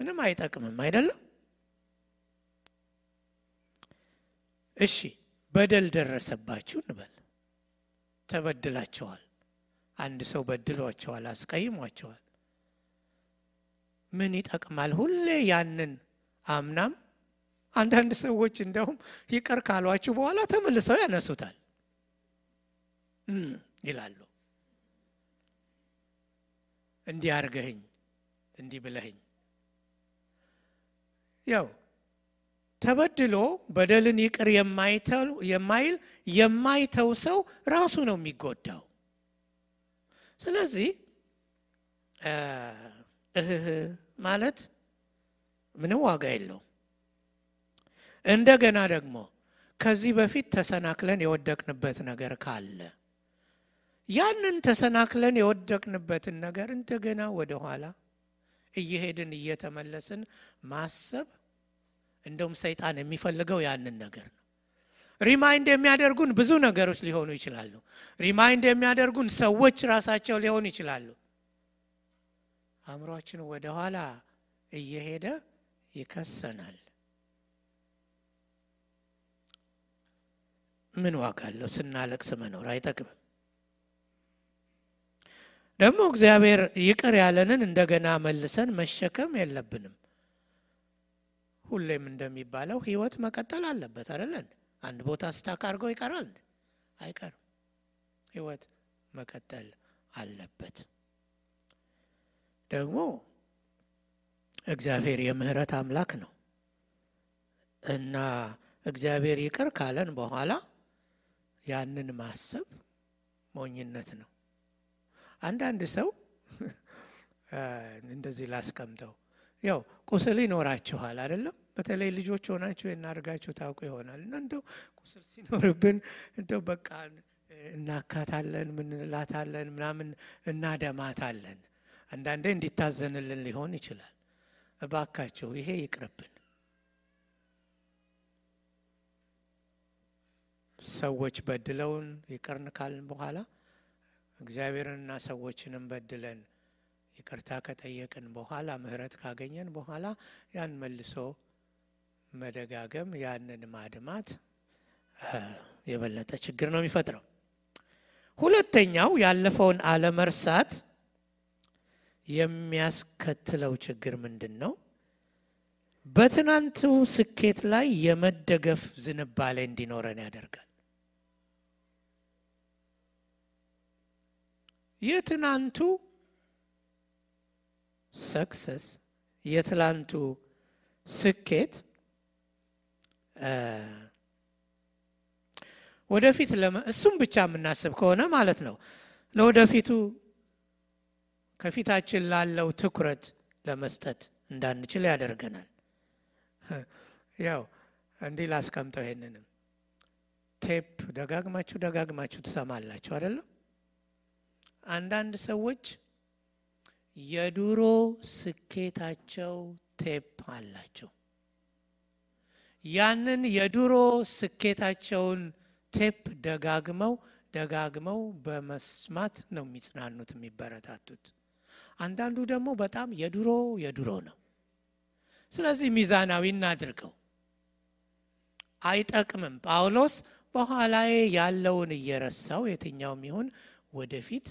A: ምንም አይጠቅምም፣ አይደለም? እሺ በደል ደረሰባችሁ እንበል። ተበድላችኋል። አንድ ሰው በድሏቸዋል፣ አስቀይሟቸዋል። ምን ይጠቅማል? ሁሌ ያንን አምናም አንዳንድ ሰዎች እንደውም ይቅር ካሏችሁ በኋላ ተመልሰው ያነሱታል ይላሉ። እንዲህ አርገህኝ፣ እንዲህ ብለህኝ። ያው ተበድሎ በደልን ይቅር የማይል የማይተው ሰው ራሱ ነው የሚጎዳው። ስለዚህ እህህ ማለት ምንም ዋጋ የለውም። እንደገና ደግሞ ከዚህ በፊት ተሰናክለን የወደቅንበት ነገር ካለ ያንን ተሰናክለን የወደቅንበትን ነገር እንደገና ወደኋላ እየሄድን እየተመለስን ማሰብ እንደውም ሰይጣን የሚፈልገው ያንን ነገር ነው። remind የሚያደርጉን ብዙ ነገሮች ሊሆኑ ይችላሉ። remind የሚያደርጉን ሰዎች ራሳቸው ሊሆኑ ይችላሉ። አእምሯችን ወደኋላ እየሄደ ይከሰናል። ምን ዋጋ አለው? ስናለቅስ መኖር አይጠቅምም። ደግሞ እግዚአብሔር ይቅር ያለንን እንደገና መልሰን መሸከም የለብንም። ሁሌም እንደሚባለው ሕይወት መቀጠል አለበት አይደለን? አንድ ቦታ ስታክ አድርጎ ይቀራል? አይቀርም። ሕይወት መቀጠል አለበት። ደግሞ እግዚአብሔር የምህረት አምላክ ነው እና እግዚአብሔር ይቅር ካለን በኋላ ያንን ማሰብ ሞኝነት ነው። አንዳንድ ሰው እንደዚህ ላስቀምጠው፣ ያው ቁስል ይኖራችኋል አይደለም? በተለይ ልጆች ሆናችሁ እናድርጋችሁ ታውቁ ይሆናል። እና እንደው ቁስል ሲኖርብን እንደው በቃ እናካታለን፣ ምንላታለን፣ ምናምን እናደማታለን። አንዳንዴ እንዲታዘንልን ሊሆን ይችላል። እባካቸው ይሄ ይቅርብን። ሰዎች በድለውን ይቅርን ካልን በኋላ እግዚአብሔርንና ሰዎችንም በድለን ይቅርታ ከጠየቅን በኋላ ምሕረት ካገኘን በኋላ ያን መልሶ መደጋገም ያንን ማድማት የበለጠ ችግር ነው የሚፈጥረው። ሁለተኛው ያለፈውን አለመርሳት የሚያስከትለው ችግር ምንድን ነው? በትናንቱ ስኬት ላይ የመደገፍ ዝንባሌ እንዲኖረን ያደርጋል። የትናንቱ ሰክሰስ የትላንቱ ስኬት ወደፊት እሱም ብቻ የምናስብ ከሆነ ማለት ነው ለወደፊቱ ከፊታችን ላለው ትኩረት ለመስጠት እንዳንችል ያደርገናል። ያው እንዲህ ላስቀምጠው። ይሄንንም ቴፕ ደጋግማችሁ ደጋግማችሁ ትሰማላችሁ አይደለም? አንዳንድ ሰዎች የድሮ ስኬታቸው ቴፕ አላቸው። ያንን የድሮ ስኬታቸውን ቴፕ ደጋግመው ደጋግመው በመስማት ነው የሚጽናኑት የሚበረታቱት። አንዳንዱ ደግሞ በጣም የድሮ የድሮ ነው። ስለዚህ ሚዛናዊ እናድርገው፣ አይጠቅምም። ጳውሎስ በኋላዬ ያለውን እየረሳው የትኛውም ይሁን ወደፊት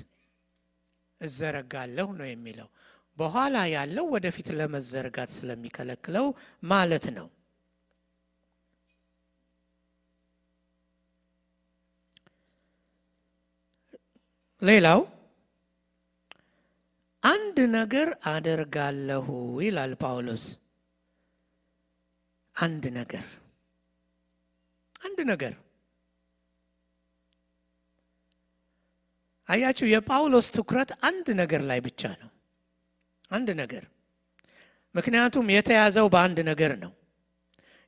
A: እዘረጋለሁ ነው የሚለው። በኋላ ያለው ወደፊት ለመዘርጋት ስለሚከለክለው ማለት ነው። ሌላው አንድ ነገር አደርጋለሁ ይላል ጳውሎስ። አንድ ነገር አንድ ነገር አያችሁ፣ የጳውሎስ ትኩረት አንድ ነገር ላይ ብቻ ነው። አንድ ነገር ምክንያቱም የተያዘው በአንድ ነገር ነው።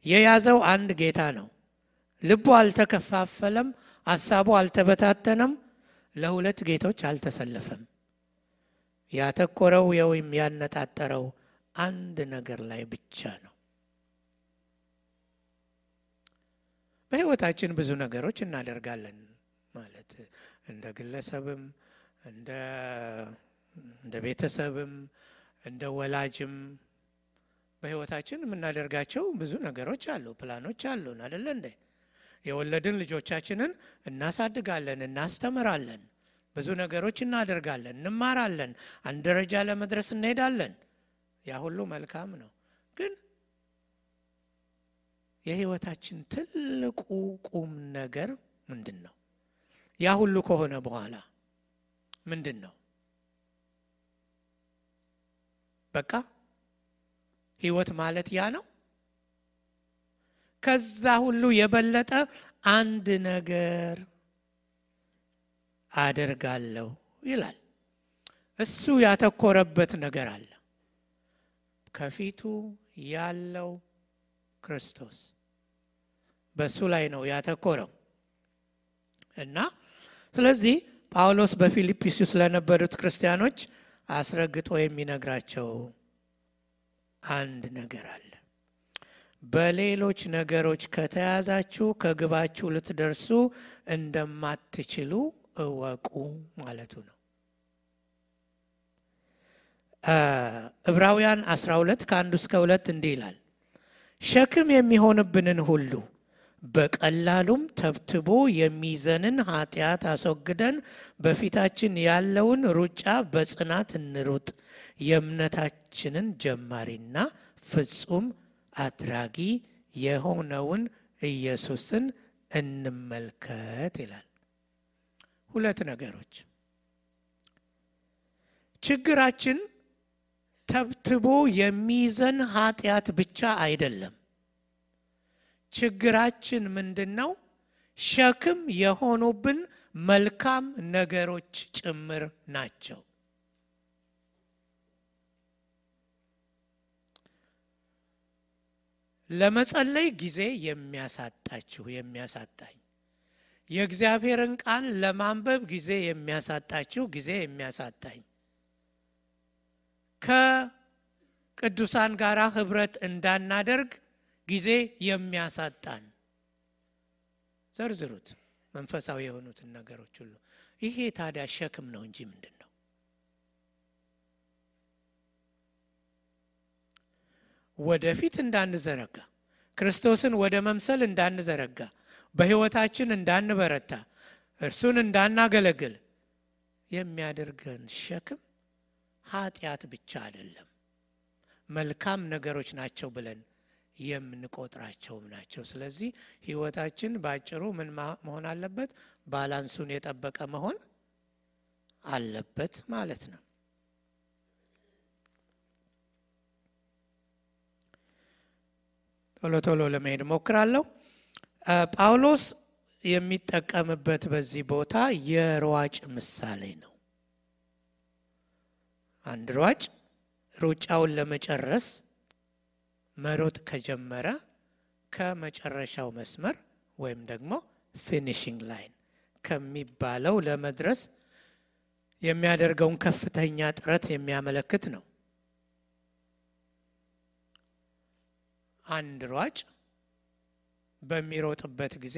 A: የያዘው አንድ ጌታ ነው። ልቡ አልተከፋፈለም፣ ሀሳቡ አልተበታተነም፣ ለሁለት ጌቶች አልተሰለፈም። ያተኮረው ወይም ያነጣጠረው አንድ ነገር ላይ ብቻ ነው። በሕይወታችን ብዙ ነገሮች እናደርጋለን ማለት እንደ ግለሰብም እንደ ቤተሰብም እንደ ወላጅም በሕይወታችን የምናደርጋቸው ብዙ ነገሮች አሉ፣ ፕላኖች አሉን አደለ እንዴ? የወለድን ልጆቻችንን እናሳድጋለን፣ እናስተምራለን፣ ብዙ ነገሮች እናደርጋለን፣ እንማራለን፣ አንድ ደረጃ ለመድረስ እንሄዳለን። ያ ሁሉ መልካም ነው። ግን የሕይወታችን ትልቁ ቁም ነገር ምንድን ነው? ያ ሁሉ ከሆነ በኋላ ምንድን ነው? በቃ ህይወት ማለት ያ ነው? ከዛ ሁሉ የበለጠ አንድ ነገር አደርጋለሁ ይላል። እሱ ያተኮረበት ነገር አለ። ከፊቱ ያለው ክርስቶስ በእሱ ላይ ነው ያተኮረው እና ስለዚህ ጳውሎስ በፊልጵስዩስ ለነበሩት ክርስቲያኖች አስረግጦ የሚነግራቸው አንድ ነገር አለ። በሌሎች ነገሮች ከተያዛችሁ ከግባችሁ ልትደርሱ እንደማትችሉ እወቁ ማለቱ ነው። ዕብራውያን 12 ከአንዱ እስከ ሁለት እንዲህ ይላል፣ ሸክም የሚሆንብንን ሁሉ በቀላሉም ተብትቦ የሚይዘንን ኃጢአት አስወግደን በፊታችን ያለውን ሩጫ በጽናት እንሩጥ፣ የእምነታችንን ጀማሪና ፍጹም አድራጊ የሆነውን ኢየሱስን እንመልከት ይላል። ሁለት ነገሮች ችግራችን ተብትቦ የሚይዘን ኃጢአት ብቻ አይደለም። ችግራችን ምንድን ነው? ሸክም የሆኑብን መልካም ነገሮች ጭምር ናቸው። ለመጸለይ ጊዜ የሚያሳጣችሁ የሚያሳጣኝ፣ የእግዚአብሔርን ቃል ለማንበብ ጊዜ የሚያሳጣችሁ ጊዜ የሚያሳጣኝ፣ ከቅዱሳን ጋር ህብረት እንዳናደርግ ጊዜ የሚያሳጣን ዘርዝሩት፣ መንፈሳዊ የሆኑትን ነገሮች ሁሉ። ይሄ ታዲያ ሸክም ነው እንጂ ምንድን ነው? ወደፊት እንዳንዘረጋ፣ ክርስቶስን ወደ መምሰል እንዳንዘረጋ፣ በህይወታችን እንዳንበረታ፣ እርሱን እንዳናገለግል የሚያደርገን ሸክም ኃጢአት ብቻ አይደለም፣ መልካም ነገሮች ናቸው ብለን የምንቆጥራቸውም ናቸው። ስለዚህ ህይወታችን በአጭሩ ምን መሆን አለበት? ባላንሱን የጠበቀ መሆን አለበት ማለት ነው። ቶሎ ቶሎ ለመሄድ ሞክራለሁ። ጳውሎስ የሚጠቀምበት በዚህ ቦታ የሯጭ ምሳሌ ነው። አንድ ሯጭ ሩጫውን ለመጨረስ መሮጥ ከጀመረ ከመጨረሻው መስመር ወይም ደግሞ finishing line ከሚባለው ለመድረስ የሚያደርገውን ከፍተኛ ጥረት የሚያመለክት ነው። አንድ ሯጭ በሚሮጥበት ጊዜ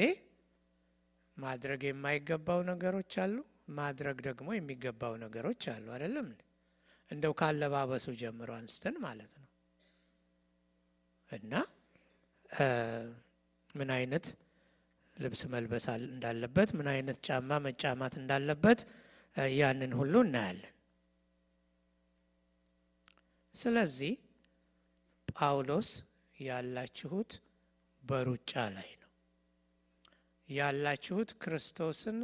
A: ማድረግ የማይገባው ነገሮች አሉ፣ ማድረግ ደግሞ የሚገባው ነገሮች አሉ። አይደለም እንደው ካለባበሱ ጀምሮ አንስተን ማለት ነው እና ምን አይነት ልብስ መልበስ እንዳለበት፣ ምን አይነት ጫማ መጫማት እንዳለበት ያንን ሁሉ እናያለን። ስለዚህ ጳውሎስ ያላችሁት በሩጫ ላይ ነው ያላችሁት፣ ክርስቶስን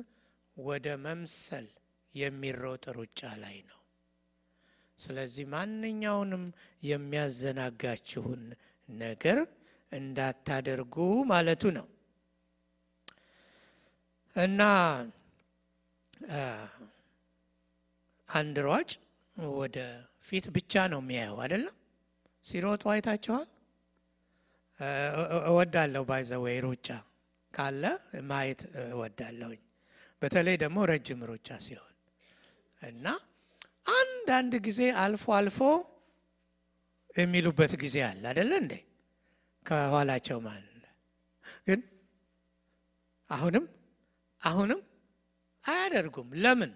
A: ወደ መምሰል የሚሮጥ ሩጫ ላይ ነው። ስለዚህ ማንኛውንም የሚያዘናጋችሁን ነገር እንዳታደርጉ ማለቱ ነው እና አንድ ሯጭ ወደ ፊት ብቻ ነው የሚያየው አይደለም። ሲሮጡ አይታችኋል። እወዳለሁ ባይዘወይ ሩጫ ካለ ማየት እወዳለሁኝ። በተለይ ደግሞ ረጅም ሩጫ ሲሆን እና አንዳንድ ጊዜ አልፎ አልፎ የሚሉበት ጊዜ አለ አይደለ እንዴ? ከኋላቸው ማን ግን አሁንም አሁንም አያደርጉም። ለምን?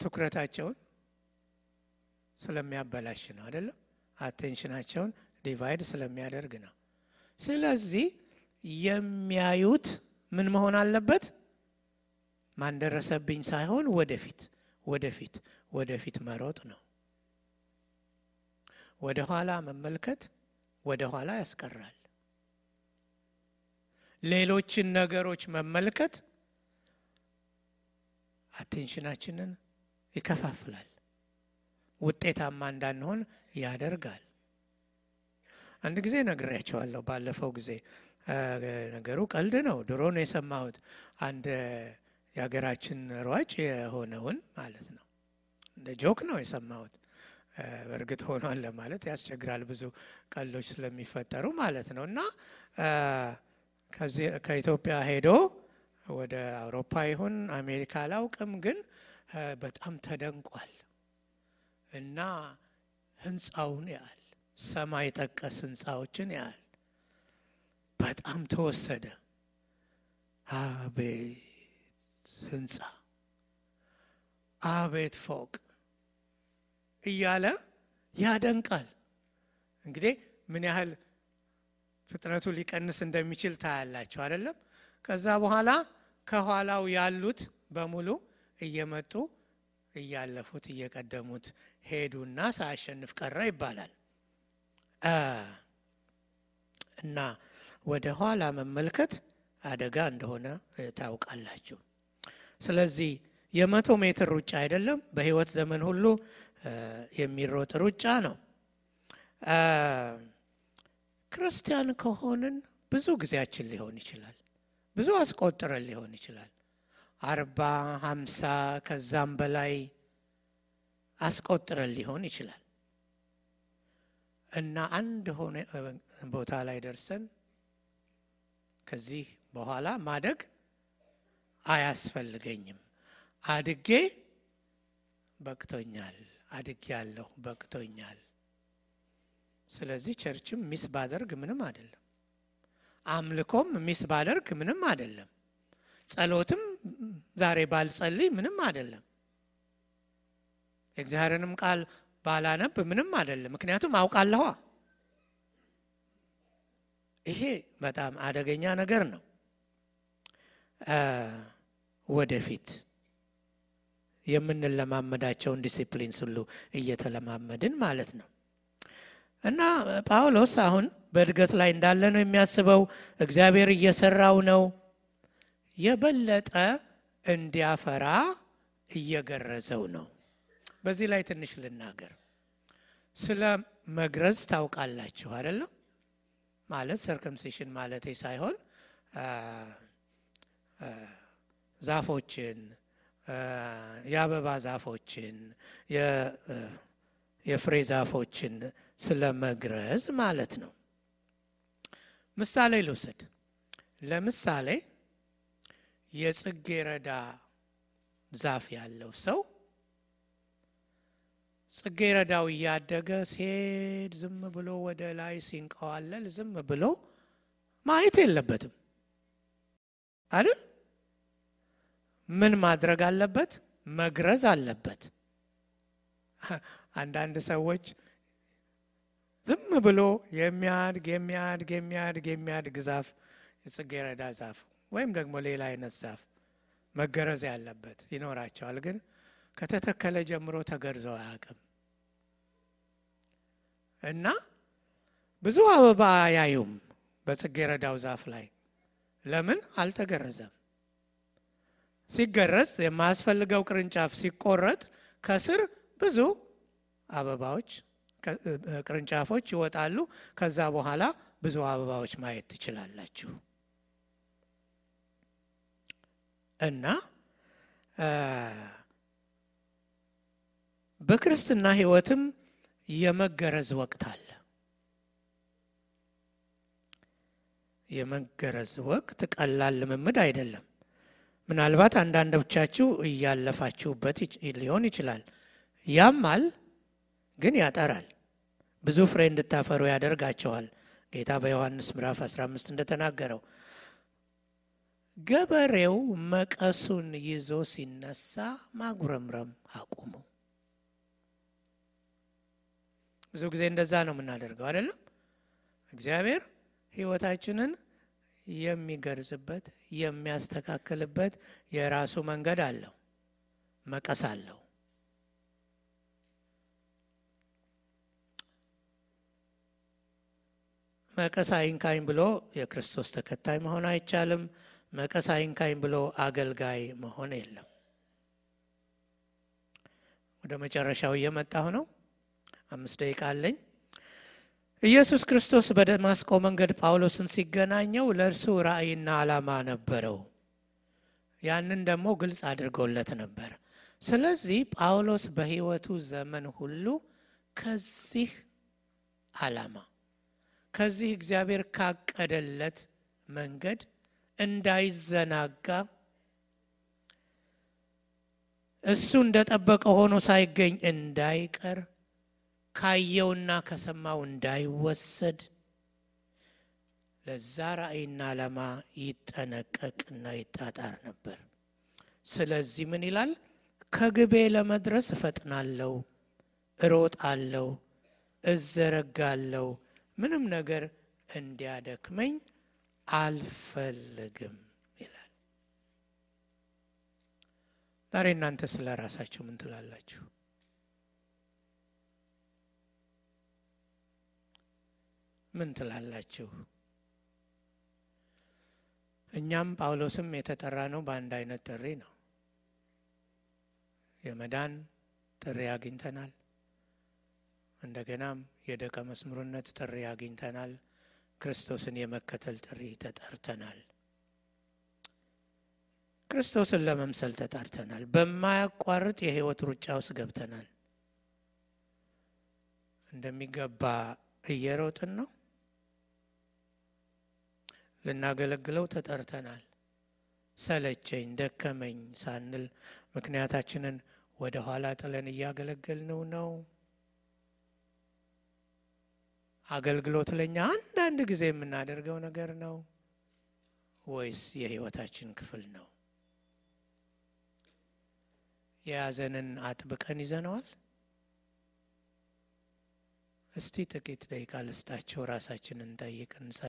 A: ትኩረታቸውን ስለሚያበላሽ ነው አይደለም? attention አቸውን divide ስለሚያደርግ ነው። ስለዚህ የሚያዩት ምን መሆን አለበት? ማን ደረሰብኝ ሳይሆን ወደፊት ወደፊት ወደፊት መሮጥ ነው። ወደ ኋላ መመልከት ወደ ኋላ ያስቀራል። ሌሎችን ነገሮች መመልከት አቴንሽናችንን ይከፋፍላል፣ ውጤታማ እንዳንሆን ያደርጋል። አንድ ጊዜ ነግሬያቸዋለሁ። ባለፈው ጊዜ ነገሩ ቀልድ ነው፣ ድሮ ነው የሰማሁት። አንድ የሀገራችን ሯጭ የሆነውን ማለት ነው እንደ ጆክ ነው የሰማሁት። በእርግጥ ሆኗል ለማለት ያስቸግራል፣ ብዙ ቀልዶች ስለሚፈጠሩ ማለት ነው። እና ከኢትዮጵያ ሄዶ ወደ አውሮፓ ይሁን አሜሪካ አላውቅም፣ ግን በጣም ተደንቋል እና ህንፃውን ያህል ሰማይ ጠቀስ ህንፃዎችን ያህል በጣም ተወሰደ። አቤት ህንፃ፣ አቤት ፎቅ እያለ ያደንቃል። እንግዲህ ምን ያህል ፍጥነቱ ሊቀንስ እንደሚችል ታያላቸው አይደለም። ከዛ በኋላ ከኋላው ያሉት በሙሉ እየመጡ እያለፉት እየቀደሙት ሄዱና ሳያሸንፍ ቀረ ይባላል። እና ወደ ኋላ መመልከት አደጋ እንደሆነ ታውቃላችሁ። ስለዚህ የመቶ ሜትር ሩጫ አይደለም፣ በህይወት ዘመን ሁሉ የሚሮጥ ሩጫ ነው። ክርስቲያን ከሆንን ብዙ ጊዜያችን ሊሆን ይችላል። ብዙ አስቆጥረን ሊሆን ይችላል። አርባ ሀምሳ ከዛም በላይ አስቆጥረን ሊሆን ይችላል እና አንድ ሆነ ቦታ ላይ ደርሰን ከዚህ በኋላ ማደግ አያስፈልገኝም፣ አድጌ በቅቶኛል፣ አድጌያለሁ፣ በቅቶኛል። ስለዚህ church ም miss ባደርግ ምንም አይደለም። አምልኮም miss ባደርግ ምንም አይደለም። ጸሎትም ዛሬ ባልጸልይ ምንም አይደለም። የእግዚአብሔርንም ቃል ባላነብ ምንም አይደለም። ምክንያቱም አውቃለኋ። ይሄ በጣም አደገኛ ነገር ነው። ወደፊት የምንለማመዳቸውን ዲሲፕሊንስ ሁሉ እየተለማመድን ማለት ነው። እና ጳውሎስ አሁን በእድገት ላይ እንዳለ ነው የሚያስበው። እግዚአብሔር እየሰራው ነው። የበለጠ እንዲያፈራ እየገረዘው ነው። በዚህ ላይ ትንሽ ልናገር። ስለ መግረዝ ታውቃላችሁ አይደለም? ማለት ሰርከምሲሽን ማለቴ ሳይሆን ዛፎችን፣ የአበባ ዛፎችን፣ የፍሬ ዛፎችን ስለ መግረዝ ማለት ነው። ምሳሌ ልውሰድ። ለምሳሌ የጽጌረዳ ዛፍ ያለው ሰው ጽጌረዳው እያደገ ሲሄድ ዝም ብሎ ወደ ላይ ሲንቀዋለል ዝም ብሎ ማየት የለበትም አይደል? ምን ማድረግ አለበት? መግረዝ አለበት። አንዳንድ ሰዎች ዝም ብሎ የሚያድግ የሚያድግ የሚያድግ የሚያድግ ዛፍ የጽጌረዳ ዛፍ ወይም ደግሞ ሌላ አይነት ዛፍ መገረዝ ያለበት ይኖራቸዋል። ግን ከተተከለ ጀምሮ ተገርዘው አያውቅም እና ብዙ አበባ አያዩም በጽጌረዳው ዛፍ ላይ። ለምን አልተገረዘም? ሲገረዝ የማያስፈልገው ቅርንጫፍ ሲቆረጥ ከስር ብዙ አበባዎች ቅርንጫፎች ይወጣሉ። ከዛ በኋላ ብዙ አበባዎች ማየት ትችላላችሁ። እና በክርስትና ሕይወትም የመገረዝ ወቅት አለ። የመገረዝ ወቅት ቀላል ልምምድ አይደለም። ምናልባት አንዳንዶቻችሁ እያለፋችሁበት ሊሆን ይችላል። ያማል፣ ግን ያጠራል። ብዙ ፍሬ እንድታፈሩ ያደርጋቸዋል። ጌታ በዮሐንስ ምዕራፍ 15 እንደተናገረው ገበሬው መቀሱን ይዞ ሲነሳ ማጉረምረም አቁሙ። ብዙ ጊዜ እንደዛ ነው የምናደርገው አይደለም። እግዚአብሔር ሕይወታችንን የሚገርዝበት የሚያስተካክልበት የራሱ መንገድ አለው፣ መቀስ አለው። መቀስ አይንካኝ ብሎ የክርስቶስ ተከታይ መሆን አይቻልም። መቀስ አይንካኝ ብሎ አገልጋይ መሆን የለም። ወደ መጨረሻው እየመጣሁ ነው። አምስት ደቂቃ አለኝ። ኢየሱስ ክርስቶስ በደማስቆ መንገድ ጳውሎስን ሲገናኘው ለእርሱ ራእይና ዓላማ ነበረው። ያንን ደግሞ ግልጽ አድርጎለት ነበር። ስለዚህ ጳውሎስ በሕይወቱ ዘመን ሁሉ ከዚህ ዓላማ ከዚህ እግዚአብሔር ካቀደለት መንገድ እንዳይዘናጋ እሱ እንደጠበቀ ሆኖ ሳይገኝ እንዳይቀር ካየውና ከሰማው እንዳይወሰድ ለዛ ራእይና ዓላማ ይጠነቀቅና ይጣጣር ነበር። ስለዚህ ምን ይላል? ከግቤ ለመድረስ እፈጥናለሁ፣ እሮጣለሁ፣ እዘረጋለሁ፣ ምንም ነገር እንዲያደክመኝ አልፈልግም ይላል። ዛሬ እናንተ ስለ ራሳችሁ ምን ትላላችሁ? ምን ትላላችሁ? እኛም ጳውሎስም የተጠራ ነው በአንድ አይነት ጥሪ ነው። የመዳን ጥሪ አግኝተናል። እንደገናም የደቀ መዝሙርነት ጥሪ አግኝተናል። ክርስቶስን የመከተል ጥሪ ተጠርተናል። ክርስቶስን ለመምሰል ተጠርተናል። በማያቋርጥ የሕይወት ሩጫ ውስጥ ገብተናል። እንደሚገባ እየሮጥን ነው። ልናገለግለው ተጠርተናል። ሰለቸኝ፣ ደከመኝ ሳንል ምክንያታችንን ወደ ኋላ ጥለን እያገለገልነው ነው? አገልግሎት ለእኛ አንዳንድ ጊዜ የምናደርገው ነገር ነው ወይስ የሕይወታችን ክፍል ነው? የያዘንን አጥብቀን ይዘነዋል? እስቲ ጥቂት ደቂቃ ልስጣቸው፣ ራሳችንን እንጠይቅ።